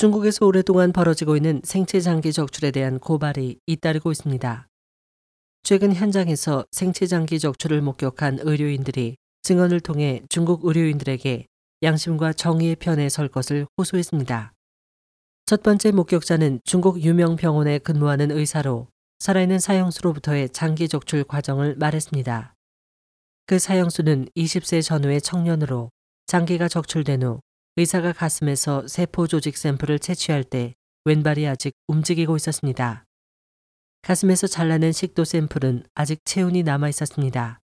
중국에서 오랫동안 벌어지고 있는 생체 장기 적출에 대한 고발이 잇따르고 있습니다. 최근 현장에서 생체 장기 적출을 목격한 의료인들이 증언을 통해 중국 의료인들에게 양심과 정의의 편에 설 것을 호소했습니다. 첫 번째 목격자는 중국 유명 병원에 근무하는 의사로 살아있는 사형수로부터의 장기 적출 과정을 말했습니다. 그 사형수는 20세 전후의 청년으로 장기가 적출된 후 의사가 가슴에서 세포 조직 샘플을 채취할 때 왼발이 아직 움직이고 있었습니다. 가슴에서 잘라낸 식도 샘플은 아직 체온이 남아 있었습니다.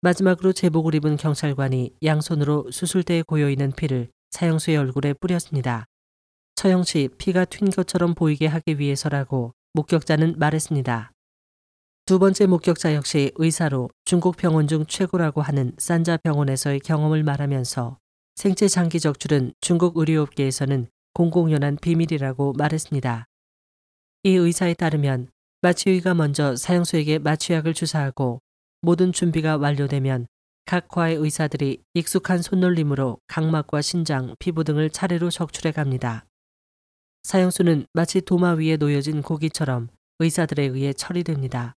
마지막으로 제복을 입은 경찰관이 양손으로 수술대에 고여 있는 피를 사형수의 얼굴에 뿌렸습니다. 처형 시 피가 튄 것처럼 보이게 하기 위해서라고 목격자는 말했습니다. 두 번째 목격자 역시 의사로 중국 병원 중 최고라고 하는 산자 병원에서의 경험을 말하면서 생체 장기 적출은 중국 의료업계에서는 공공연한 비밀이라고 말했습니다. 이 의사에 따르면 마취의가 먼저 사형수에게 마취약을 주사하고 모든 준비가 완료되면 각 과의 의사들이 익숙한 손놀림으로 각막과 신장, 피부 등을 차례로 적출해 갑니다. 사형수는 마치 도마 위에 놓여진 고기처럼 의사들에 의해 처리됩니다.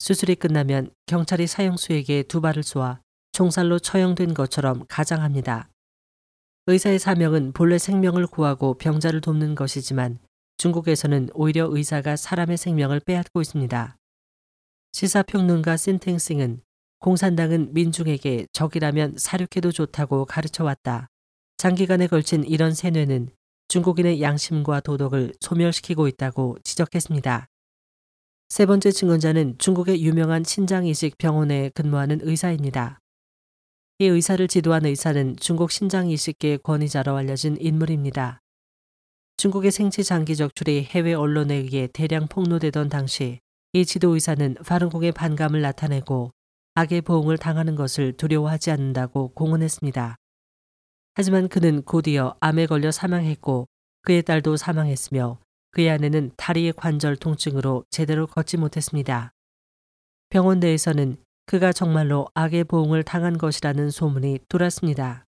수술이 끝나면 경찰이 사형수에게 두 발을 쏘아 총살로 처형된 것처럼 가장합니다. 의사의 사명은 본래 생명을 구하고 병자를 돕는 것이지만 중국에서는 오히려 의사가 사람의 생명을 빼앗고 있습니다. 시사평론가 신탱싱은 공산당은 민중에게 적이라면 사륙해도 좋다고 가르쳐 왔다. 장기간에 걸친 이런 세뇌는 중국인의 양심과 도덕을 소멸시키고 있다고 지적했습니다. 세 번째 증언자는 중국의 유명한 신장이식 병원에 근무하는 의사입니다. 이 의사를 지도한 의사는 중국 신장 이식계의 권위자로 알려진 인물입니다. 중국의 생체 장기 적출이 해외 언론에 의해 대량 폭로되던 당시 이 지도 의사는 파룬공의 반감을 나타내고 악의 보응을 당하는 것을 두려워하지 않는다고 공언했습니다. 하지만 그는 곧이어 암에 걸려 사망했고 그의 딸도 사망했으며 그의 아내는 다리의 관절 통증으로 제대로 걷지 못했습니다. 병원 내에서는 그가 정말로 악의 보응을 당한 것이라는 소문이 돌았습니다.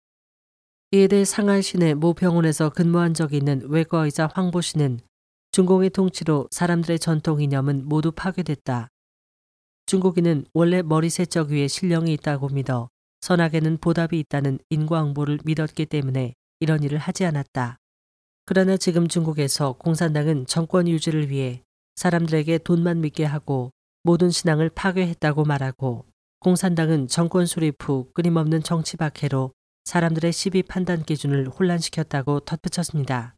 이에 대해 상하이 시내 모 병원에서 근무한 적이 있는 외과의자 황보 씨는 중공의 통치로 사람들의 전통 이념은 모두 파괴됐다. 중국인은 원래 머리 세척 위에 신령이 있다고 믿어 선악에는 보답이 있다는 인과응보를 믿었기 때문에 이런 일을 하지 않았다. 그러나 지금 중국에서 공산당은 정권 유지를 위해 사람들에게 돈만 믿게 하고 모든 신앙을 파괴했다고 말하고 공산당은 정권 수립 후 끊임없는 정치 박해로 사람들의 시비 판단 기준을 혼란시켰다고 덧붙였습니다.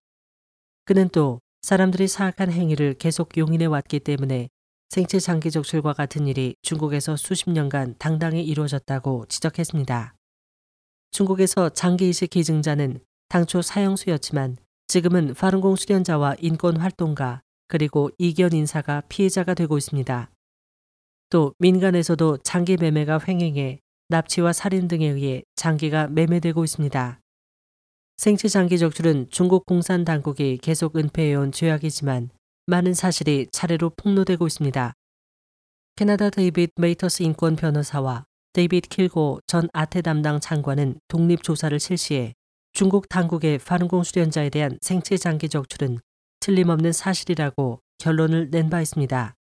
그는 또 사람들이 사악한 행위를 계속 용인해 왔기 때문에 생체 장기 적출과 같은 일이 중국에서 수십 년간 당당히 이루어졌다고 지적했습니다. 중국에서 장기 이식 기증자는 당초 사형수였지만 지금은 파룬공 수련자와 인권 활동가 그리고 이견 인사가 피해자가 되고 있습니다. 또 민간에서도 장기 매매가 횡행해 납치와 살인 등에 의해 장기가 매매되고 있습니다. 생체 장기 적출은 중국 공산 당국이 계속 은폐해온 죄악이지만 많은 사실이 차례로 폭로되고 있습니다. 캐나다 데이빗 메이터스 인권 변호사와 데이빗 킬고 전 아태 담당 장관은 독립 조사를 실시해 중국 당국의 파룬공 수련자에 대한 생체 장기 적출은 틀림없는 사실이라고 결론을 낸 바 있습니다.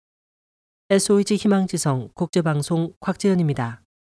SOH 희망지성 국제방송 곽재현입니다.